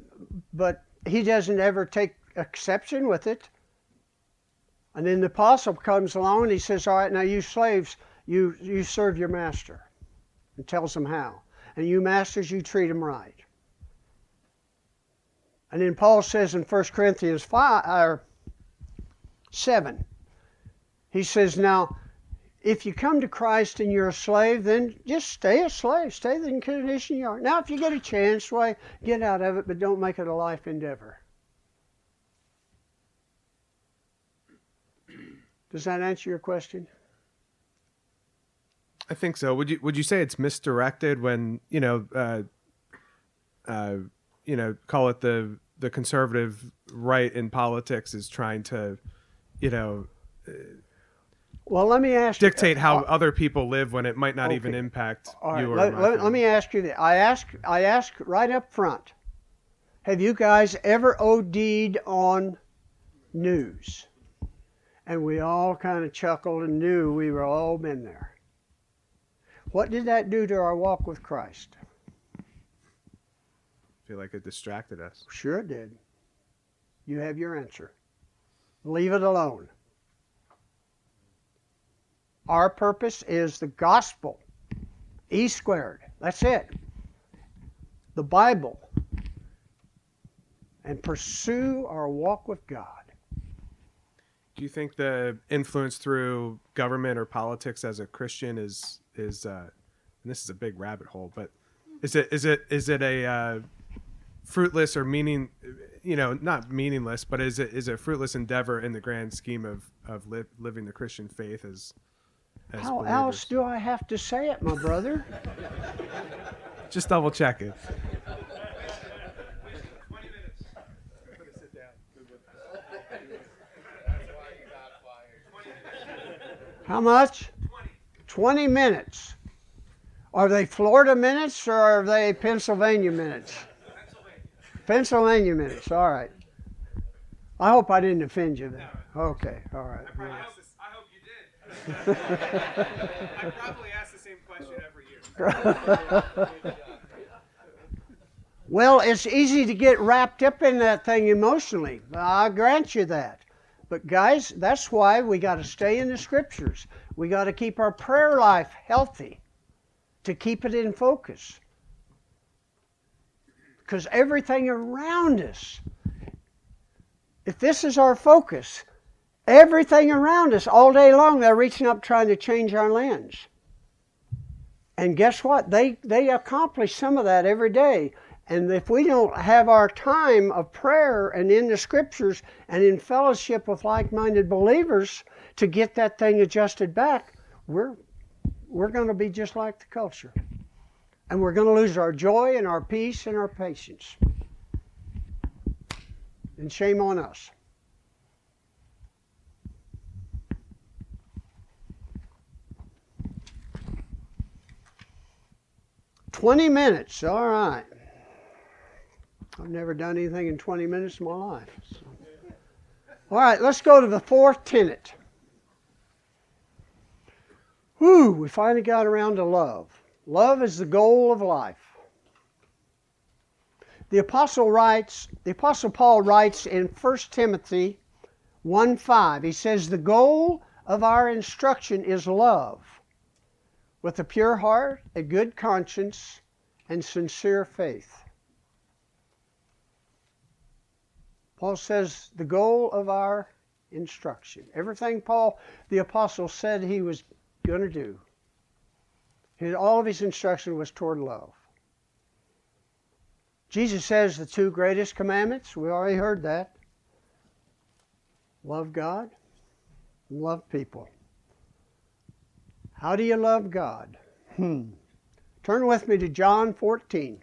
but he doesn't ever take exception with it. And then the apostle comes along and he says, "All right, now you slaves, you you serve your master," and tells them how. And you masters, you treat them right. And then Paul says in 1 Corinthians 5 or 7, he says, Now, if you come to Christ and you're a slave, then just stay a slave. Stay the condition you are. Now, if you get a chance, why, get out of it, but don't make it a life endeavor. Does that answer your question? I think so. Would you would you say it's misdirected when you know, uh, uh, you know, call it the the conservative right in politics is trying to, you know, uh, Well, let me ask dictate you, how uh, other people live when it might not even impact right, you or let, let- let me ask you this. I ask, I ask right up front. Have you guys ever OD'd on news? And we all kind of chuckled and knew we were all been there. What did that do to our walk with Christ? I feel like it distracted us. Sure it did. You have your answer. Leave it alone. Our purpose is the gospel. E squared. That's it. The Bible. And pursue our walk with God. Do you think the influence through government or politics as a Christian is is uh, and this is a big rabbit hole, but is it is it is it a uh, fruitless or meaning you know not meaningless, but is it is a fruitless endeavor in the grand scheme of of li- living the Christian faith as How believers? else do I have to say it, my brother? Just double check it. How much? 20 minutes. Are they Florida minutes or are they Pennsylvania minutes? Pennsylvania minutes, all right. I hope I didn't offend you then. Okay, all right. I probably ask the same question every year. Well, it's easy to get wrapped up in that thing emotionally. I grant you that. But guys, that's why we got to stay in the scriptures. We got to keep our prayer life healthy to keep it in focus. Because everything around us, if this is our focus, everything around us all day long, they're reaching up trying to change our lens. And guess what? They, they accomplish some of that every day. And if we don't have our time of prayer and in the scriptures and in fellowship with like minded believers to get that thing adjusted back, we're, we're going to be just like the culture. And we're going to lose our joy and our peace and our patience. And shame on us. Twenty minutes, all right. I've never done anything in 20 minutes in my life. so. All right, let's go to the fourth tenet. Whew, we finally got around to love. Love is the goal of life. The apostle writes, the apostle Paul writes in 1 Timothy 1 5, he says, The goal of our instruction is love, with a pure heart, a good conscience, and sincere faith. Paul says the goal of our instruction, everything Paul the apostle said he was going to do, his, all of his instruction was toward love. Jesus says the two greatest commandments, we already heard that love God and love people. How do you love God? Hmm. Turn with me to John 14.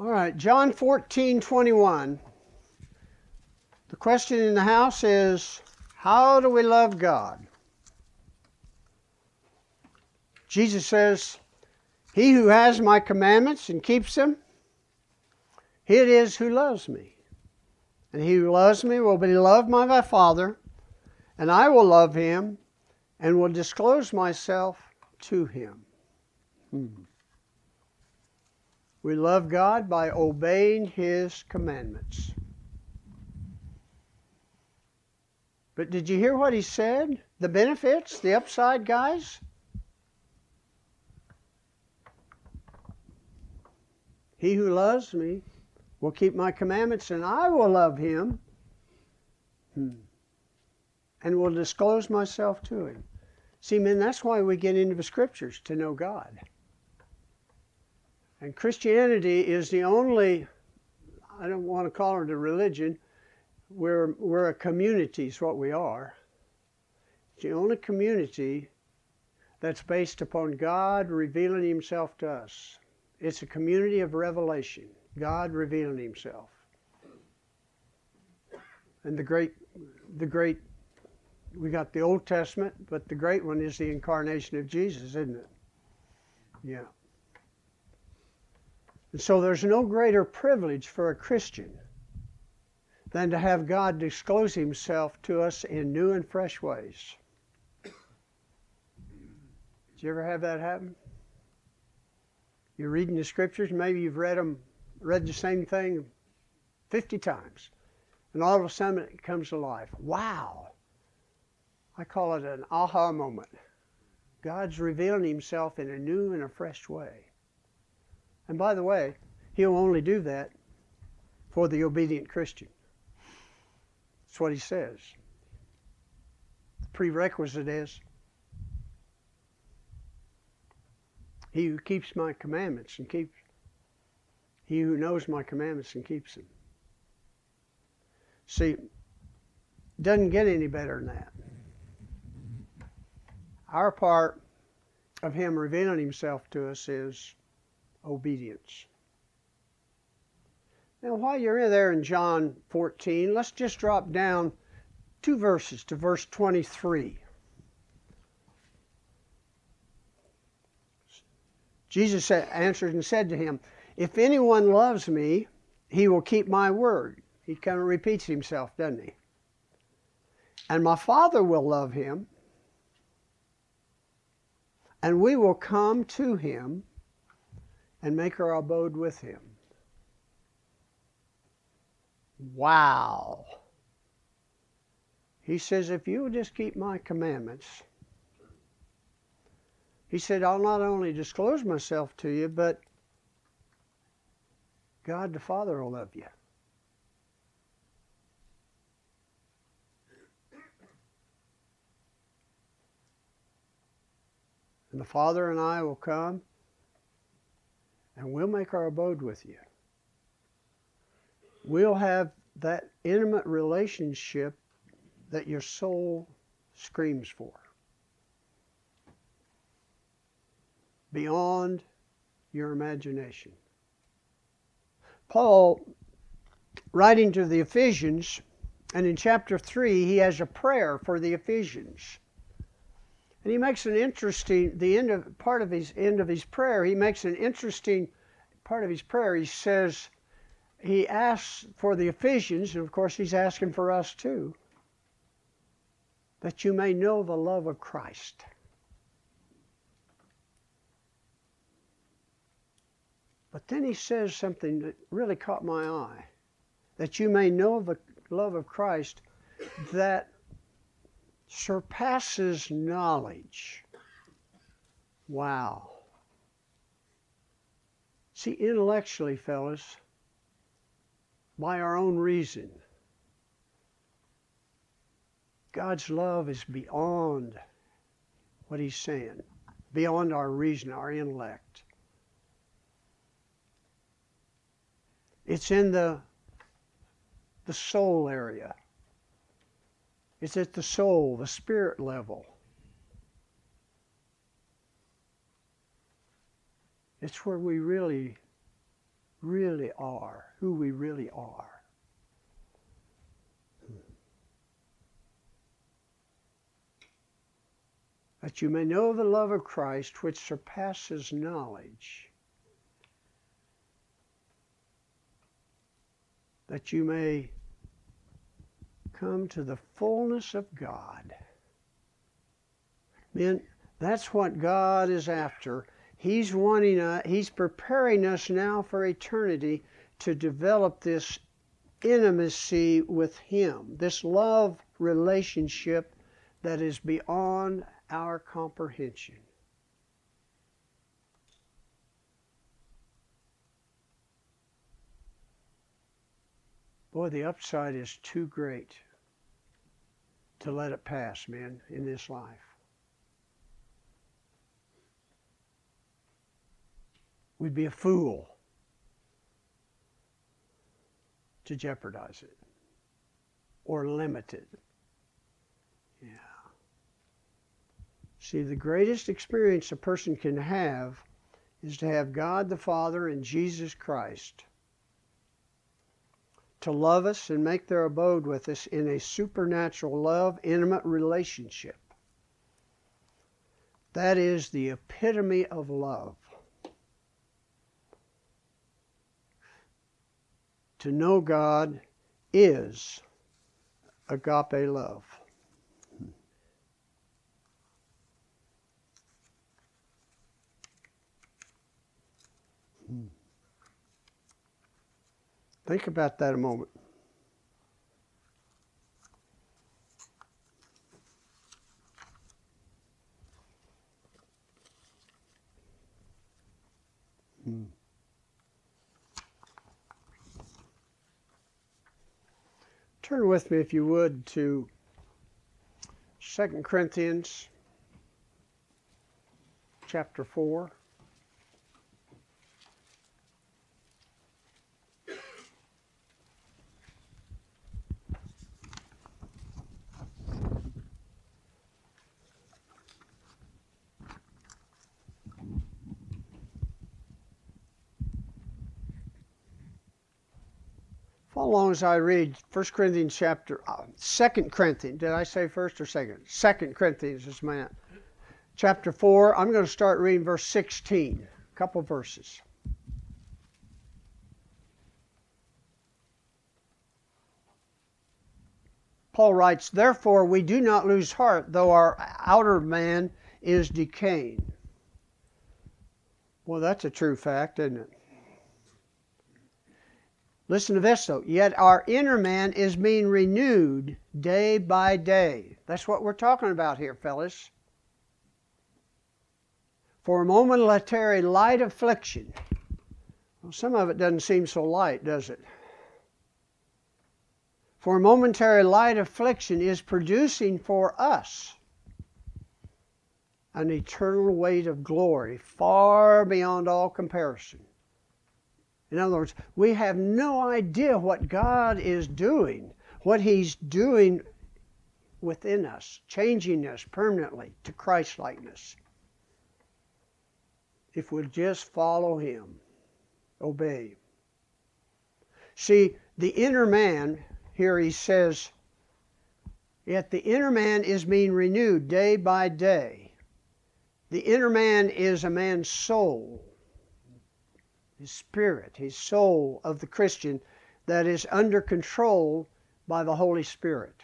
All right, John 14, 21. The question in the house is how do we love God? Jesus says, He who has my commandments and keeps them, he it is who loves me. And he who loves me will be loved by my Father, and I will love him and will disclose myself to him. Hmm. We love God by obeying His commandments. But did you hear what He said? The benefits, the upside, guys? He who loves me will keep my commandments, and I will love him hmm, and will disclose myself to him. See, men, that's why we get into the scriptures to know God. And Christianity is the only, I don't want to call it a religion, we're, we're a community, is what we are. It's the only community that's based upon God revealing Himself to us. It's a community of revelation, God revealing Himself. And the great, the great, we got the Old Testament, but the great one is the incarnation of Jesus, isn't it? Yeah. And so there's no greater privilege for a Christian than to have God disclose Himself to us in new and fresh ways. Did you ever have that happen? You're reading the scriptures, maybe you've read them, read the same thing 50 times, and all of a sudden it comes to life. Wow! I call it an aha moment. God's revealing Himself in a new and a fresh way. And by the way, He'll only do that for the obedient Christian. That's what He says. The prerequisite is He who keeps my commandments and keeps he who knows my commandments and keeps them. See, doesn't get any better than that. Our part of him revealing himself to us is obedience. Now, while you're in there in John 14, let's just drop down two verses to verse 23. Jesus answered and said to him, If anyone loves me, he will keep my word. He kind of repeats himself, doesn't he? And my Father will love him, and we will come to him and make our abode with him. Wow. He says, if you will just keep my commandments, he said, I'll not only disclose myself to you, but God the Father will love you. And the Father and I will come and we'll make our abode with you. We'll have that intimate relationship that your soul screams for. beyond your imagination. Paul, writing to the Ephesians, and in chapter 3, he has a prayer for the Ephesians. And he makes an interesting, the end of part of his end of his prayer, he makes an interesting part of his prayer. He says, he asks for the Ephesians, and of course he's asking for us too, that you may know the love of Christ. But then he says something that really caught my eye that you may know the love of Christ that surpasses knowledge. Wow. See, intellectually, fellas, by our own reason, God's love is beyond what He's saying, beyond our reason, our intellect. It's in the, the soul area. It's at the soul, the spirit level. It's where we really, really are, who we really are. That you may know the love of Christ which surpasses knowledge that you may come to the fullness of God. Men, that's what God is after. He's wanting us, He's preparing us now for eternity to develop this intimacy with Him, this love relationship that is beyond our comprehension. Boy, the upside is too great to let it pass, man, in this life. We'd be a fool to jeopardize it. or limited. Yeah. See, the greatest experience a person can have is to have God the Father and Jesus Christ to love us and make their abode with us in a supernatural love, intimate relationship. That is the epitome of love. To know God is agape love. Think about that a moment. Hmm. Turn with me, if you would, to 2 Corinthians chapter 4. Follow along as I read 1 Corinthians chapter, uh, 2 Corinthians. Did I say first or second? 2 Corinthians is meant. Chapter 4, I'm going to start reading verse 16, a couple verses. Paul writes, Therefore we do not lose heart, though our outer man is decaying. Well, that's a true fact, isn't it? Listen to this though. Yet our inner man is being renewed day by day. That's what we're talking about here, fellas. For a momentary light affliction. Well, some of it doesn't seem so light, does it? For a momentary light affliction is producing for us an eternal weight of glory far beyond all comparison. In other words, we have no idea what God is doing, what He's doing within us, changing us permanently to Christ likeness. If we'll just follow Him, obey. See, the inner man, here he says, yet the inner man is being renewed day by day. The inner man is a man's soul his spirit, his soul of the Christian that is under control by the Holy Spirit.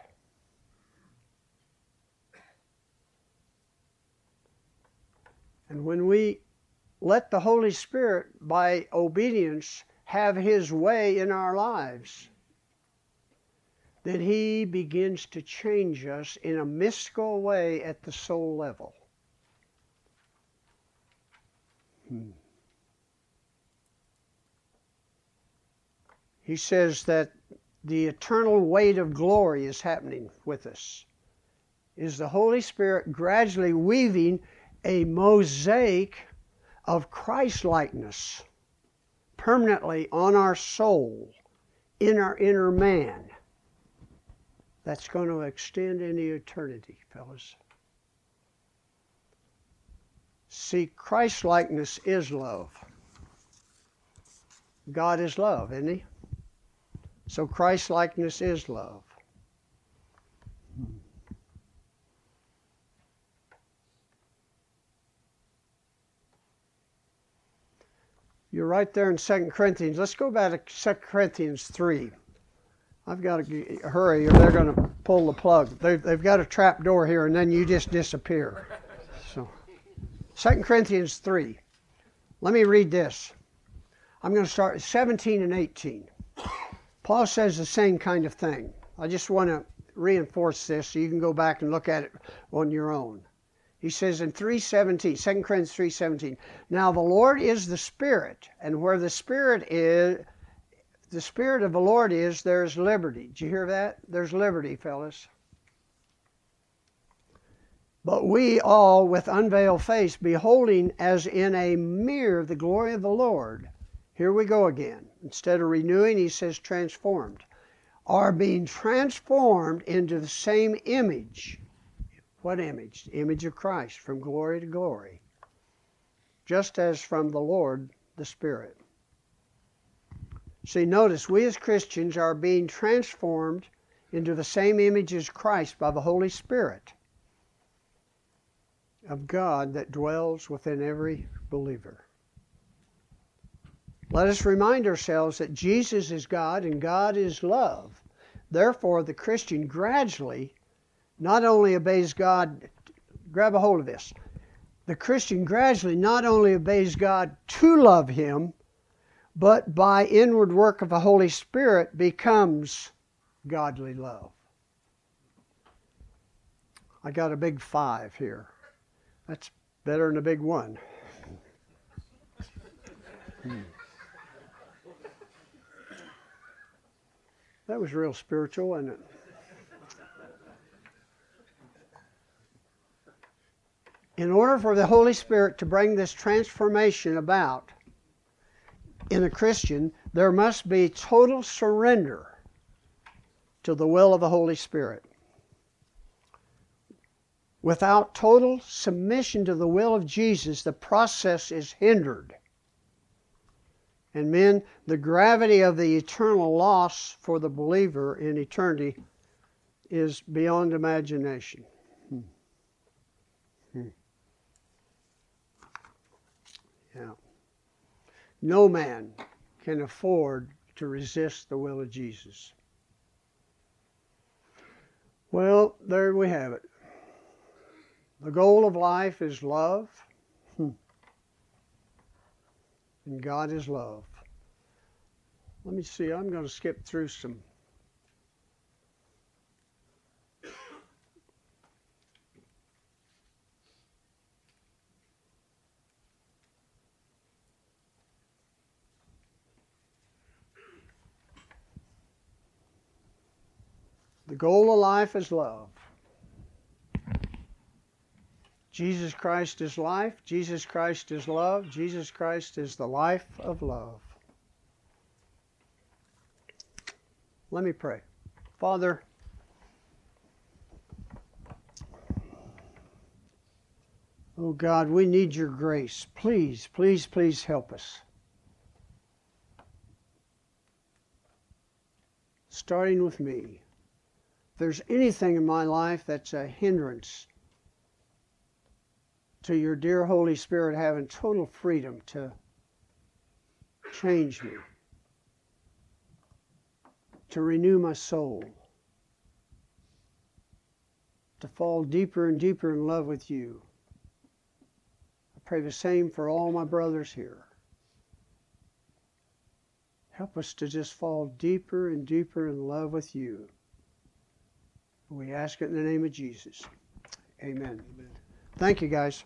And when we let the Holy Spirit, by obedience, have His way in our lives, then He begins to change us in a mystical way at the soul level. Hmm. He says that the eternal weight of glory is happening with us. Is the Holy Spirit gradually weaving a mosaic of Christ likeness permanently on our soul, in our inner man? That's going to extend into eternity, fellas. See, Christ likeness is love. God is love, isn't He? So Christ likeness is love. You're right there in 2 Corinthians. Let's go back to 2 Corinthians 3. I've got to hurry or they're going to pull the plug. They've, they've got a trap door here and then you just disappear. So, 2 Corinthians 3. Let me read this. I'm going to start at 17 and 18. Paul says the same kind of thing. I just want to reinforce this so you can go back and look at it on your own. He says in 317, 2 Corinthians 3:17, "Now the Lord is the Spirit, and where the Spirit is the Spirit of the Lord is, there's liberty." Did you hear that? There's liberty, fellas. But we all, with unveiled face, beholding as in a mirror the glory of the Lord, here we go again. Instead of renewing, he says transformed. are being transformed into the same image. What image? The image of Christ from glory to glory, just as from the Lord the Spirit. See, notice we as Christians are being transformed into the same image as Christ by the Holy Spirit of God that dwells within every believer. Let us remind ourselves that Jesus is God and God is love. Therefore, the Christian gradually not only obeys God, grab a hold of this. The Christian gradually not only obeys God to love Him, but by inward work of the Holy Spirit becomes godly love. I got a big five here. That's better than a big one. Hmm. That was real spiritual, wasn't it? In order for the Holy Spirit to bring this transformation about in a Christian, there must be total surrender to the will of the Holy Spirit. Without total submission to the will of Jesus, the process is hindered. And men, the gravity of the eternal loss for the believer in eternity is beyond imagination. Hmm. Hmm. Yeah. No man can afford to resist the will of Jesus. Well, there we have it. The goal of life is love. Hmm and God is love. Let me see, I'm going to skip through some. The goal of life is love. Jesus Christ is life. Jesus Christ is love. Jesus Christ is the life of love. Let me pray. Father, oh God, we need your grace. Please, please, please help us. Starting with me. If there's anything in my life that's a hindrance, to your dear Holy Spirit having total freedom to change me, to renew my soul, to fall deeper and deeper in love with you. I pray the same for all my brothers here. Help us to just fall deeper and deeper in love with you. We ask it in the name of Jesus. Amen. Amen. Thank you, guys.